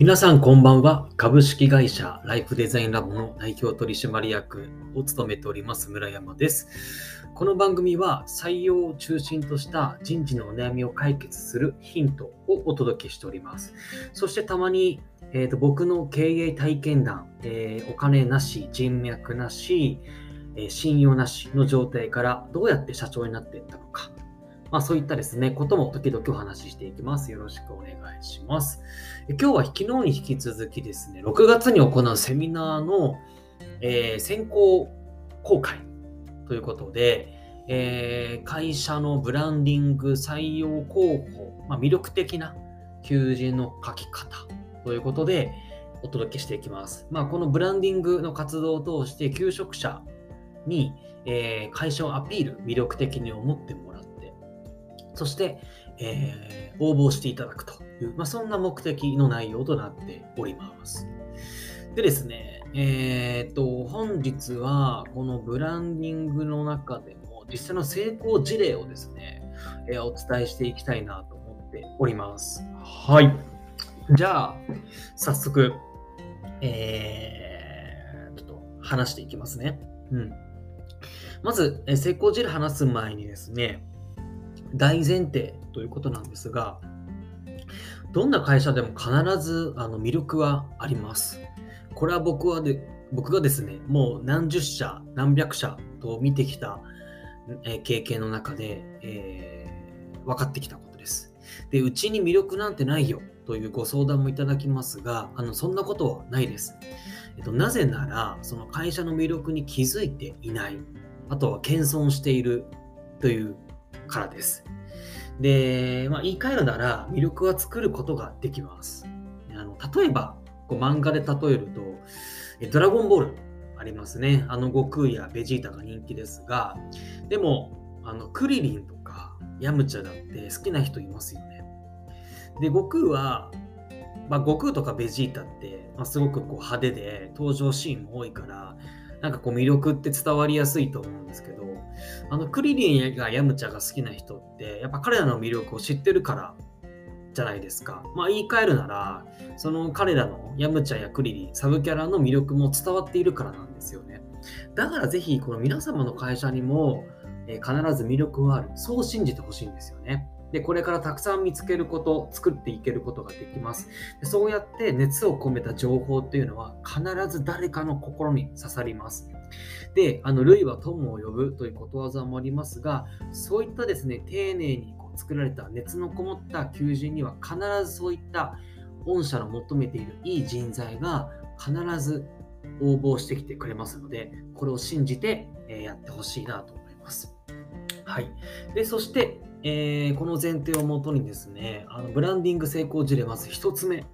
皆さんこんばんは。株式会社ライフデザインラボの代表取締役を務めております村山です。この番組は採用を中心とした人事のお悩みを解決するヒントをお届けしております。そしてたまに、えーと、僕の経営体験談、えー、お金なし、人脈なし、え、信用なしの状態からどうやって社長になっていったのか、まあ、そういったですね、ことも時々お話ししていきます。よろしくお願いします。今日は昨日に引き続きですね、6月に行うセミナーの、えー、先行公開ということで、えー、会社のブランディング採用候補、まあ、魅力的な求人の書き方ということでお届けしていきます。まあ、このブランディングの活動を通して求職者に、えー、会社をアピール、魅力的に思ってもらって、そして、えー、応募していただくという、まあ、そんな目的の内容となっております。でですね、えっ、ー、と、本日はこのブランディングの中でも実際の成功事例をですね、えー、お伝えしていきたいなと思っております。はい。じゃあ、早速、えー、ちょっと話していきますね。うん。まず、成功事例話す前にですね、大前提ということなんですが、どんな会社でも必ずあの魅力はあります。これは僕はで僕がですね、もう何十社、何百社と見てきた、経験の中で、えー、分かってきたことです。で、うちに魅力なんてないよというご相談もいただきますが、あのそんなことはないです。えっと、なぜなら、その会社の魅力に気づいていない、あとは謙遜しているというからです。で、まあ、言い換えるなら魅力は作ることができます。あの例えば、こう漫画で例えるとえ、ドラゴンボールありますね。あの悟空やベジータが人気ですが、でも、あのクリリンとかヤムチャだって好きな人いますよね。で、悟空は、まあ、悟空とかベジータって、まあ、すごくこう派手で登場シーンも多いから、なんかこう魅力って伝わりやすいと思うんですけど、あのクリリンがヤムチャが好きな人って、やっぱ彼らの魅力を知ってるからじゃないですか。まあ言い換えるなら、その彼らのヤムチャやクリリン、サブキャラの魅力も伝わっているからなんですよね。だからぜひこの皆様の会社にも、えー、必ず魅力はある。そう信じてほしいんですよね。で、これからたくさん見つけること、作っていけることができます。でそうやって熱を込めた情報っていうのは必ず誰かの心に刺さります。で、あの、類は友を呼ぶということわざもありますが、そういったですね、丁寧にこう作られた熱のこもった求人には必ずそういった御社の求めているいい人材が必ず応募してきてくれますので、これを信じてやってほしいなと思います。はい。で、そして、えー、この前提をもとにですね、あのブランディング成功事例、まず1つ目。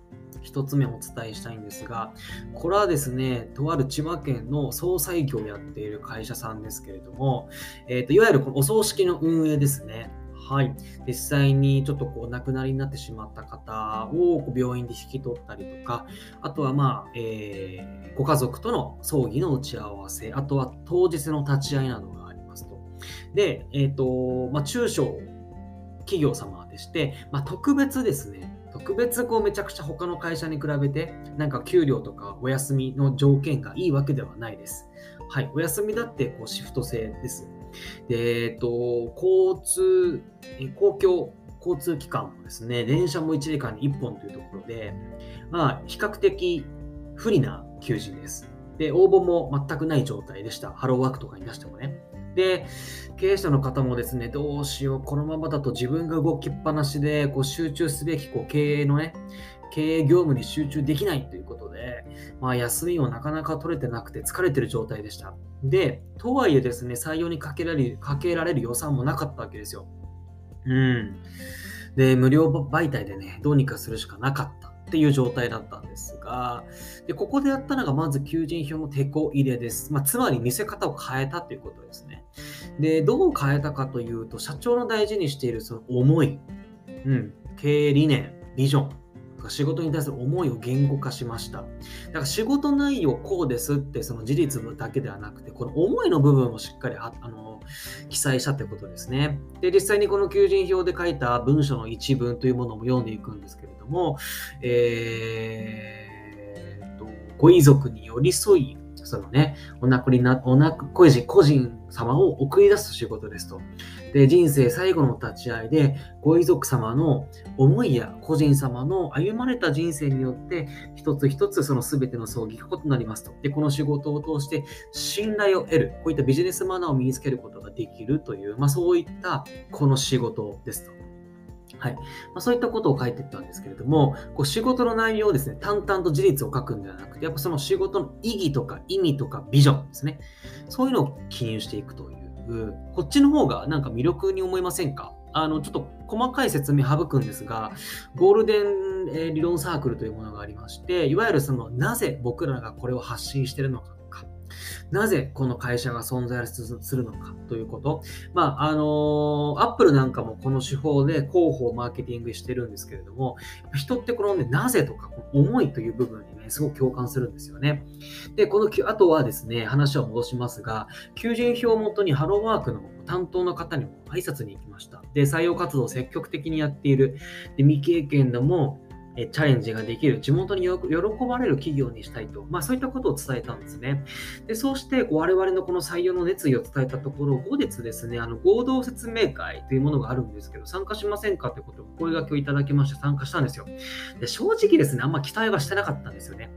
1つ目お伝えしたいんですが、これはですね、とある千葉県の総裁業をやっている会社さんですけれども、えーと、いわゆるこのお葬式の運営ですね。はい、実際にちょっとこう亡くなりになってしまった方を病院で引き取ったりとか、あとはまあ、えー、ご家族との葬儀の打ち合わせ、あとは当日の立ち会いなどがありますと。で、えっ、ー、と、まあ、中小企業様でして、まあ、特別ですね、特別こうめちゃくちゃ他の会社に比べて、なんか給料とかお休みの条件がいいわけではないです。はい、お休みだってこうシフト制です。で、えっと、交通、公共交通機関もですね、電車も1時間に1本というところで、まあ、比較的不利な求人です。で、応募も全くない状態でした。ハローワークとかに出してもね。で、経営者の方もですね、どうしよう、このままだと自分が動きっぱなしでこう集中すべきこう経営のね、経営業務に集中できないということで、まあ、休みをなかなか取れてなくて疲れてる状態でした。で、とはいえですね、採用にかけられるかけられる予算もなかったわけですよ。うん。で、無料媒体でね、どうにかするしかなかった。っていう状態だったんですが、でここでやったのがまず求人票の手こ入れです。まあ、つまり見せ方を変えたということですね。で、どう変えたかというと、社長の大事にしているその思い、うん、経営理念、ビジョン、仕事に対する思いを言語化しました。だから仕事内容こうですってその事実だけではなくて、この思いの部分をしっかりあの記載したってことですね。で、実際にこの求人票で書いた文書の一文というものも読んでいくんですけれども、えー、とご遺族に寄り添い、そのね、お亡くなりな、お亡く、個人、個人様を送り出す仕事ですと。で、人生最後の立ち会いで、ご遺族様の思いや個人様の歩まれた人生によって、一つ一つその全ての葬儀が異なりますと。で、この仕事を通して信頼を得る、こういったビジネスマナーを身につけることができるという、まあそういったこの仕事ですと。はい。まあ、そういったことを書いていったんですけれども、こう仕事の内容をですね、淡々と事実を書くんではなくて、やっぱその仕事の意義とか意味とかビジョンですね、そういうのを記入していくという、こっちの方がなんか魅力に思いませんか？あの、ちょっと細かい説明省くんですが、ゴールデン理論サークルというものがありまして、いわゆるその、なぜ僕らがこれを発信してるのか。なぜこの会社が存在するのかということ。まあ、あのアップルなんかもこの手法で広報、マーケティングしてるんですけれども、人ってこのね、なぜとか、思いという部分にね、すごく共感するんですよね。で、この、あとはですね、話を戻しますが、求人票をもとにハローワークの担当の方にも挨拶に行きました。で、採用活動を積極的にやっている。で、未経験でも、チャレンジができる、地元に喜ばれる企業にしたいと、まあ、そういったことを伝えたんですね。でそうして我々のこの採用の熱意を伝えたところ、後日ですね、あの合同説明会というものがあるんですけど、参加しませんかということをお声がけをいただきまして参加したんですよ。で正直ですね、あんま期待はしてなかったんですよね。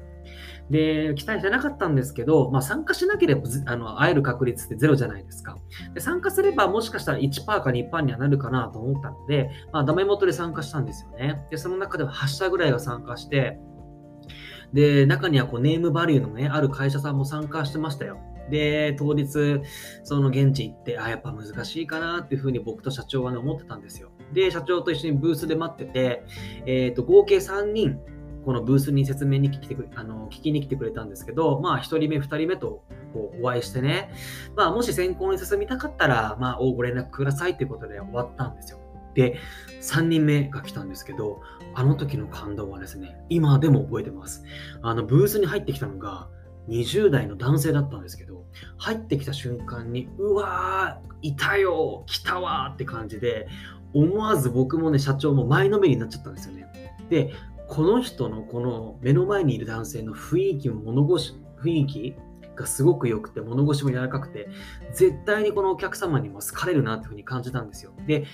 で、期待してなかったんですけど、まあ、参加しなければあの会える確率ってゼロじゃないですか。で参加すればもしかしたら1%か2%にはなるかなと思ったので、まあ、ダメ元で参加したんですよね。で、その中では8社ぐらいが参加して、で、中にはこうネームバリューのね、ある会社さんも参加してましたよ。で、当日、その現地行って、あ、やっぱ難しいかなっていうふうに僕と社長はね、思ってたんですよ。で、社長と一緒にブースで待ってて、えっ、ー、と、合計3人、このブースに説明に来てくれ、あの、聞きに来てくれたんですけど、まあ、1人目、2人目とこうお会いしてね、まあ、もし選考に進みたかったら、まあ、ご連絡くださいということで終わったんですよ。で、3人目が来たんですけど、あの時の感動はですね、今でも覚えてます。あの、ブースに入ってきたのが、20代の男性だったんですけど、入ってきた瞬間に、うわー、いたよ、来たわーって感じで、思わず僕もね、社長も前のめりになっちゃったんですよね。で、この人のこの目の前にいる男性の雰囲気も物腰、雰囲気がすごく良くて、物腰も柔らかくて、絶対にこのお客様にも好かれるなっていうふうに感じたんですよ。で、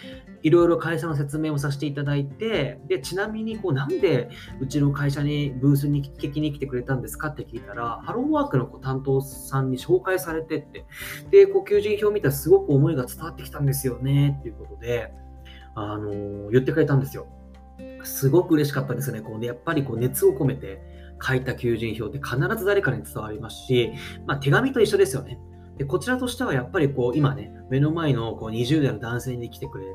いろいろ会社の説明をさせていただいて、で、ちなみにこう、なんでうちの会社にブースに聞きに来てくれたんですかって聞いたら、ハローワークのこう担当さんに紹介されてって、で、こう、求人票を見たらすごく思いが伝わってきたんですよねっていうことで、あのー、言ってくれたんですよ。すごく嬉しかったですね。こうねやっぱりこう熱を込めて書いた求人票って必ず誰かに伝わりますし、まあ、手紙と一緒ですよね。でこちらとしてはやっぱりこう今ね、目の前のこう20代の男性に来てくれ、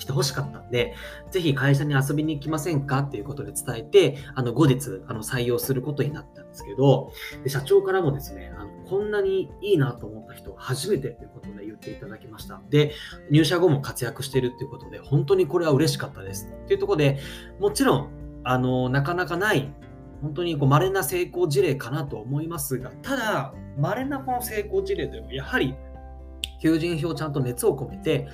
来てほしかったんで、ぜひ会社に遊びに来ませんかっていうことで伝えて、あの後日あの採用することになったんですけど、で社長からもですね、あのこんなにいいなと思った人初めてということで言っていただきました。で、入社後も活躍しているということで、本当にこれは嬉しかったです。というところで、もちろん、あの、なかなかない、本当にこう稀な成功事例かなと思いますが、ただ、稀なこの成功事例でも、やはり、求人票ちゃんと熱を込めて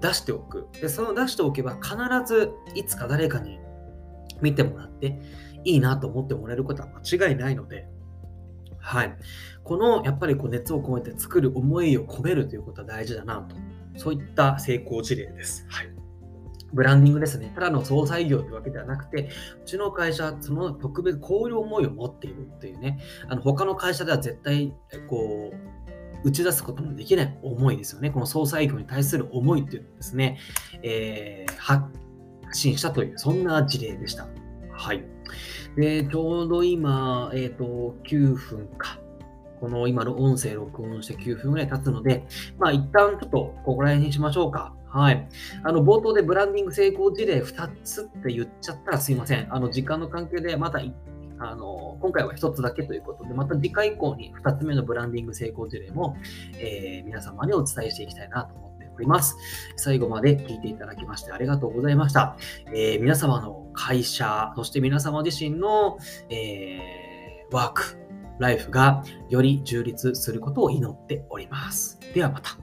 出しておく。で、その出しておけば、必ずいつか誰かに見てもらって、いいなと思ってもらえることは間違いないので、はい。このやっぱりこう熱を込めて作る思いを込めるということは大事だなと。そういった成功事例です。はい。ブランディングですね。ただの総裁業というわけではなくて、うちの会社、その特別、こういう思いを持っているっていうね、あの他の会社では絶対、こう、打ち出すことのできない思いですよね。この総裁業に対する思いっていうのをですね、えー、発信したという、そんな事例でした。はい。で、ちょうど今、えっ、ー、と、9分か。この今の音声録音して9分ぐらい経つので、まあ一旦ちょっとここら辺にしましょうか。はい。あの、冒頭でブランディング成功事例2つって言っちゃったらすいません。あの、時間の関係でまたあの今回は1つだけということで、また次回以降に2つ目のブランディング成功事例も、えー、皆様にお伝えしていきたいなと思っております。最後まで聞いていただきましてありがとうございました。えー、皆様の会社、そして皆様自身の、えー、ワーク、ライフがより充実することを祈っております。ではまた。